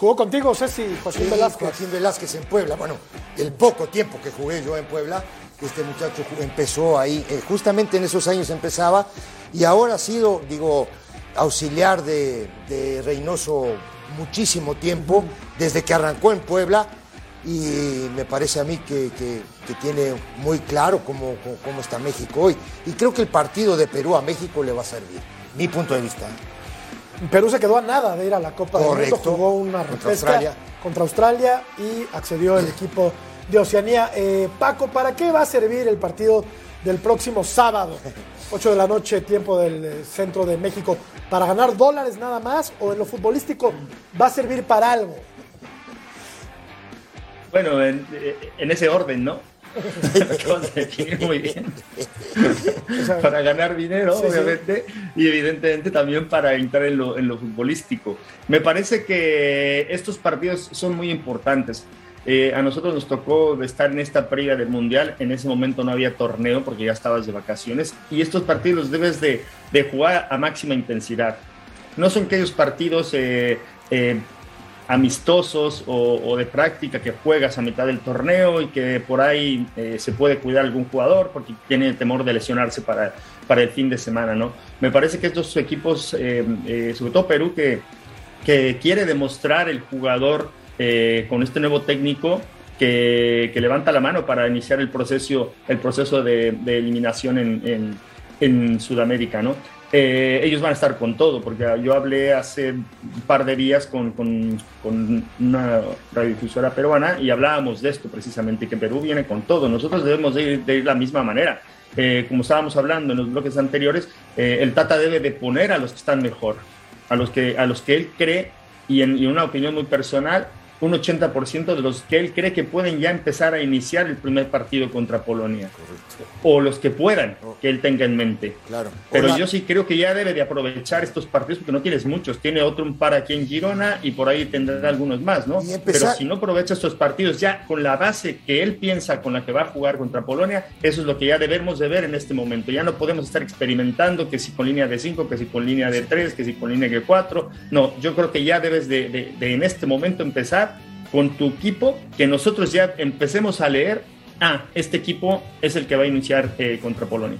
¿Jugó contigo, Ceci, Joaquín Velázquez? Joaquín Velázquez en Puebla. Bueno, el poco tiempo que jugué yo en Puebla, este muchacho empezó ahí, eh, justamente en esos años empezaba, y ahora ha sido, digo, auxiliar de, de Reynoso muchísimo tiempo, desde que arrancó en Puebla, y me parece a mí que, tiene muy claro cómo, cómo, está México hoy. Y creo que el partido de Perú a México le va a servir, mi punto de vista. ¿Eh? Perú se quedó a nada de ir a la Copa Correcto. del Mundo, jugó una contra Australia. contra Australia y accedió el equipo de Oceanía. Eh, Paco, ¿para qué va a servir el partido del próximo sábado? 8 de la noche, tiempo del eh, centro de México, para ganar dólares nada más o en lo futbolístico va a servir para algo? Bueno, en, ese orden, ¿no? muy bien. para ganar dinero, obviamente, y evidentemente también para entrar en lo, en lo futbolístico. Me parece que estos partidos son muy importantes. Eh, a nosotros nos tocó estar en esta previa del Mundial. En ese momento no había torneo porque ya estabas de vacaciones. Y estos partidos debes de, jugar a máxima intensidad. No son aquellos partidos eh, eh, amistosos o, de práctica que juegas a mitad del torneo y que por ahí se puede cuidar algún jugador porque tiene temor de lesionarse para, para el fin de semana. ¿no? Me parece que estos equipos, sobre todo Perú, que, que quiere demostrar el jugador eh, con este nuevo técnico que, levanta la mano para iniciar el proceso, el proceso de, eliminación en, Sudamérica, ¿no? Eh, ellos van a estar con todo, porque yo hablé hace un par de días con, una radiodifusora peruana y hablábamos de esto precisamente, que Perú viene con todo. Nosotros debemos de ir de la misma manera. Eh, como estábamos hablando en los bloques anteriores, el Tata debe de poner a los que están mejor, a los que, a los que él cree y en, y una opinión muy personal, un 80% de los que él cree que pueden ya empezar a iniciar el primer partido contra Polonia. O los que puedan, que él tenga en mente. Claro. Pero yo sí creo que ya debe de aprovechar estos partidos porque no tienes muchos. Tiene otro un par aquí en Girona y por ahí tendrá algunos más, ¿no? Pero si no aprovecha estos partidos ya con la base que él piensa con la que va a jugar contra Polonia, eso es lo que ya debemos de ver en este momento. Ya no podemos estar experimentando que si con línea de 5, que si con línea de 3, que si con línea de 4. No, yo creo que ya debes de en este momento empezar con tu equipo, que nosotros ya empecemos a leer ah, este equipo es el que va a iniciar eh, contra Polonia.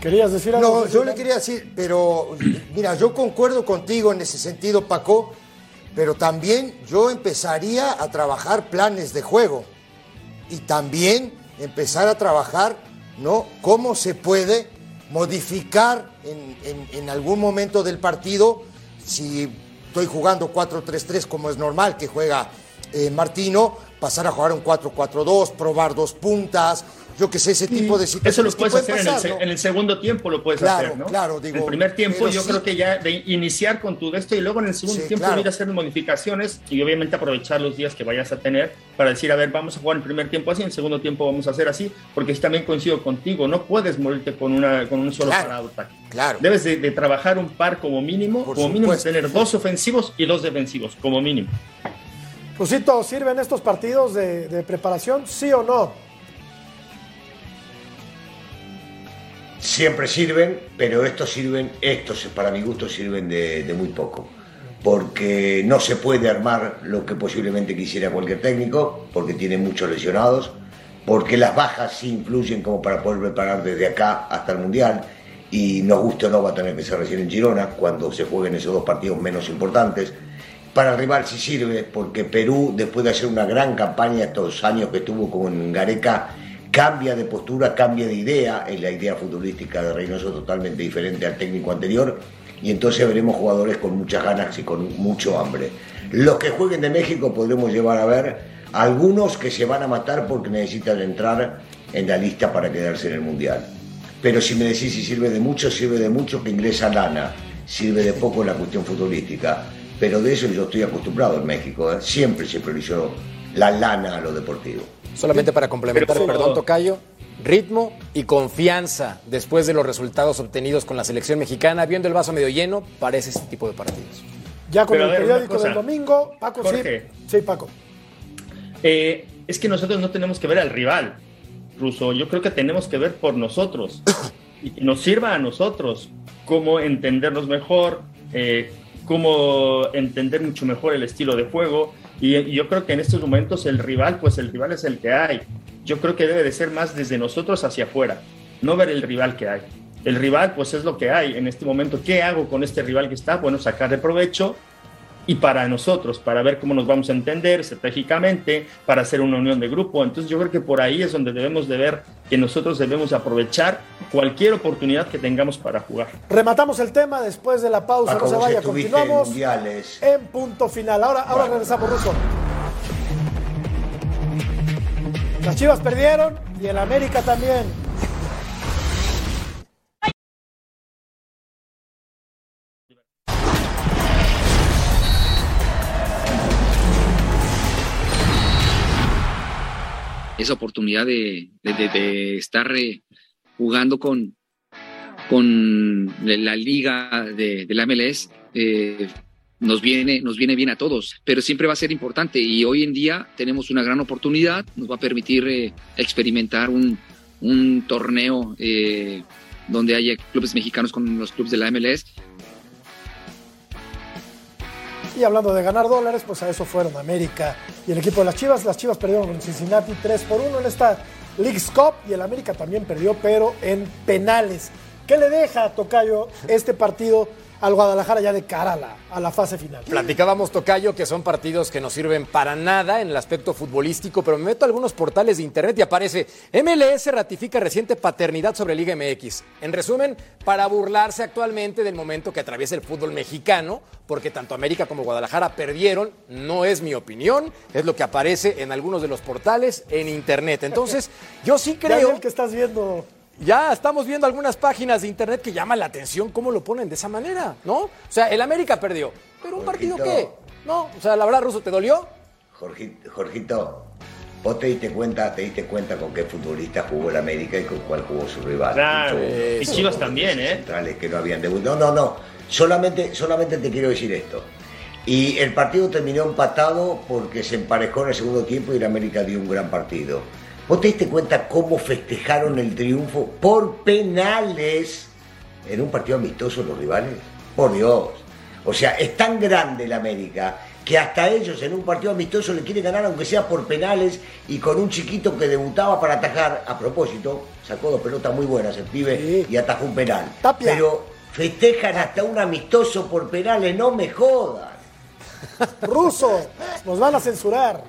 ¿Querías decir algo? No, yo le quería decir, pero mira, yo concuerdo contigo en ese sentido, Paco, pero también yo empezaría a trabajar planes de juego y también empezar a trabajar, ¿no? Cómo se puede modificar en, algún momento del partido, si estoy jugando 4-3-3 como es normal que juega eh, Martino, pasar a jugar un 4-4-2, probar dos puntas, yo que sé, ese tipo de situaciones. Eso lo puedes hacer en, el, segundo tiempo, lo puedes hacer, ¿no? Claro, digo. En el primer tiempo, yo creo que ya de iniciar con tu esto y luego en el segundo tiempo ir a hacer modificaciones y obviamente aprovechar los días que vayas a tener para decir, a ver, vamos a jugar el primer tiempo así, en el segundo tiempo vamos a hacer así, porque también coincido contigo, no puedes morirte con, una, con un solo parado Claro. Debes de, trabajar un par como mínimo, como mínimo tener dos ofensivos y dos defensivos, como mínimo. Pusito, ¿sirven estos partidos de, de preparación? ¿Sí o no? siempre sirven, pero estos sirven, estos para mi gusto sirven de, muy poco. Porque no se puede armar lo que posiblemente quisiera cualquier técnico, porque tiene muchos lesionados, porque las bajas sí influyen como para poder preparar desde acá hasta el Mundial, y nos guste o no va a tener que ser recién en Girona, cuando se jueguen esos dos partidos menos importantes. Para el rival sí sirve, porque Perú, después de hacer una gran campaña estos años que estuvo con Gareca, cambia de postura, cambia de idea, en la idea futbolística de Reynoso totalmente diferente al técnico anterior, y entonces veremos jugadores con muchas ganas y con mucho hambre. Los que jueguen de México podremos llevar a ver algunos que se van a matar porque necesitan entrar en la lista para quedarse en el Mundial. Pero si me decís si sirve de mucho, sirve de mucho que ingresa lana, sirve de poco en la cuestión futbolística. Pero de eso yo estoy acostumbrado en México, ¿eh? siempre se priorizó la lana a lo deportivo. Solamente para complementar, perdón, Tocayo, ritmo y confianza después de los resultados obtenidos con la selección mexicana, viendo el vaso medio lleno, parece este tipo de partidos. Ya con el periódico del domingo, Paco, sí. Sí, Paco. Eh, es que nosotros no tenemos que ver al rival, Ruso. Yo creo que tenemos que ver por nosotros. y nos sirva a nosotros cómo entendernos mejor, eh, cómo entender mucho mejor el estilo de juego, y, yo creo que en estos momentos el rival, pues el rival es el que hay. Yo creo que debe de ser más desde nosotros hacia afuera, no ver el rival que hay. El rival, pues es lo que hay en este momento. ¿Qué hago con este rival que está? Bueno, sacar de provecho y para nosotros, para ver cómo nos vamos a entender estratégicamente, para hacer una unión de grupo. Entonces yo creo que por ahí es donde debemos de ver que nosotros debemos aprovechar cualquier oportunidad que tengamos para jugar. Rematamos el tema después de la pausa, no se vaya, continuamos en punto final. Ahora, ahora regresamos, Ruso. Las Chivas perdieron y el América también. Esa oportunidad de, estar eh, jugando con, con la liga de, la MLS. Eh, nos viene, nos viene bien a todos, pero siempre va a ser importante y hoy en día tenemos una gran oportunidad, nos va a permitir eh, experimentar un, un torneo donde haya clubes mexicanos con los clubes de la MLS y hablando de ganar dólares, pues a eso fueron América y el equipo de las Chivas. Las Chivas perdieron con Cincinnati 3 por 1 en esta League's Cup y el América también perdió, pero en penales. ¿Qué le deja Tocayo este partido al Guadalajara ya de cara a la, fase final. Platicábamos, Tocayo, que son partidos que no sirven para nada en el aspecto futbolístico, pero me meto a algunos portales de internet y aparece MLS ratifica reciente paternidad sobre Liga MX. En resumen, para burlarse actualmente del momento que atraviesa el fútbol mexicano, porque tanto América como Guadalajara perdieron, no es mi opinión, es lo que aparece en algunos de los portales en internet. Entonces, yo sí creo... que estás viendo ya estamos viendo algunas páginas de internet que llaman la atención cómo lo ponen de esa manera, ¿no? O sea, el América perdió, pero un partido qué, ¿no? O sea, la verdad, Ruso, ¿te dolió? Jorgito, Jorgito, vos te diste cuenta, te diste cuenta con qué futbolista jugó el América y con cuál jugó su rival. Claro, y Chivas también, ¿eh? Centrales que no habían debutado. No, no, no. Solamente, solamente te quiero decir esto. Y el partido terminó empatado porque se emparejó en el segundo tiempo y el América dio un gran partido. ¿Vos te diste cuenta cómo festejaron el triunfo por penales en un partido amistoso los rivales? Por Dios. O sea, es tan grande el América que hasta ellos en un partido amistoso le quieren ganar aunque sea por penales y con un chiquito que debutaba para atajar, a propósito, sacó dos pelotas muy buenas el pibe y atajó un penal. Pero festejan hasta un amistoso por penales, no me jodan. Ruso, nos van a censurar.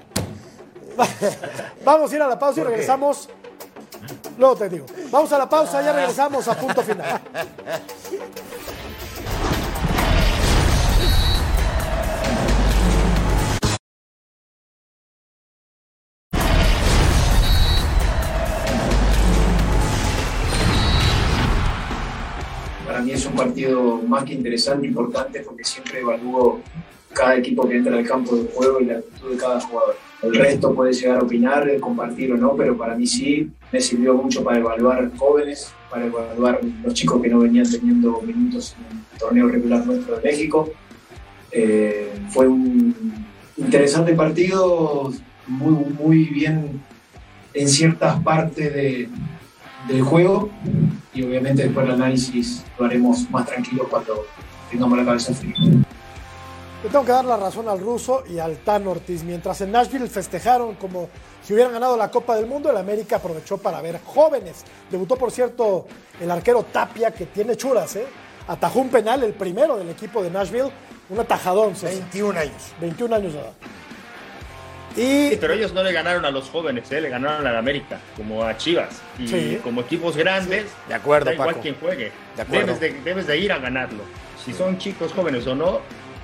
Vamos a ir a la pausa y regresamos. Luego te digo. Vamos a la pausa, ya regresamos a punto final. Para mí es un partido más que interesante, importante, porque siempre evalúo cada equipo que entra al campo de juego y la actitud de cada jugador. El resto puede llegar a opinar, compartir o no, pero para mí sí me sirvió mucho para evaluar jóvenes, para evaluar los chicos que no venían teniendo minutos en el torneo regular nuestro de México. Eh, fue un interesante partido, muy, muy bien en ciertas partes de, del juego y obviamente después el análisis lo haremos más tranquilo cuando tengamos la cabeza fría. Le tengo que dar la razón al ruso y al Tan Ortiz. Mientras en Nashville festejaron como si hubieran ganado la Copa del Mundo, el América aprovechó para ver jóvenes. Debutó, por cierto, el arquero Tapia, que tiene churas, ¿eh? Atajó un penal, el primero del equipo de Nashville, un atajadón. 21 años. 21 años de edad. Sí, pero ellos no le ganaron a los jóvenes, ¿eh? le ganaron a la América, como a Chivas. Y Sí. como equipos grandes, De acuerdo, da igual Paco. quien juegue. De acuerdo. Debes de, debes de ir a ganarlo. Si son chicos jóvenes o no,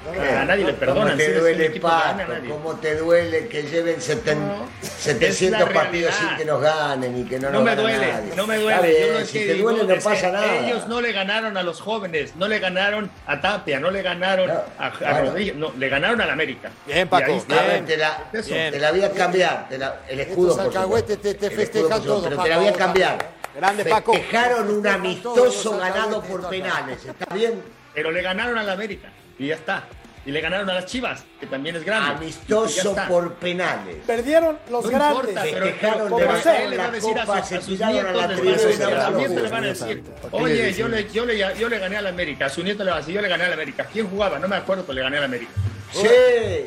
a nadie le ¿Cómo perdonan. te si eres un duele, Paco? nadie. ¿Cómo te duele que lleven seten- es 700 la partidos sin que nos ganen y que no, No nos me duele, nadie? no me duele. bien, Yo lo si que te digo duele no pasa nada. Ellos no le ganaron a los jóvenes, no le ganaron a Tapia, no le ganaron a, a bueno. Rodríguez, no, le ganaron a la América. Bien, Y ahí está. A ver, te la, Eso. te la voy a cambiar. te la- el escudo, por supuesto. te- te El escudo, festejan por supuesto, todo, Pero te la voy a Paco. cambiar. Grande, Paco. Festejaron un amistoso ganado por penales. ¿Está bien? Pero le ganaron a la América y ya está. Y le ganaron a las Chivas, que también es grande. Amistoso por penales. Perdieron los No grandes. importa, pero, pero- pero él le va a la decir a, copa, sus- a sus nietos, a le van a decir, oye, yo le, yo, le, yo le gané a la América, a su nieto le va a decir, yo le gané a la América. ¿Quién jugaba? No me acuerdo, pero le gané a la América. Sí.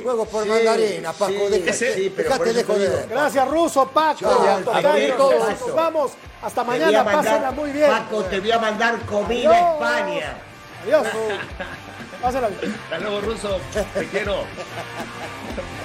Juego por sí, mandarina, Paco. sí, déjate, sí, pero déjate por de joder. Gracias, Ruso, Paco. Tocayo, todos. Nos vamos. Hasta mañana. mandar- Pásenla muy bien. Paco, te voy a mandar comida a España. Adiós. Pásenla bien. Hasta luego, Ruso. Te quiero.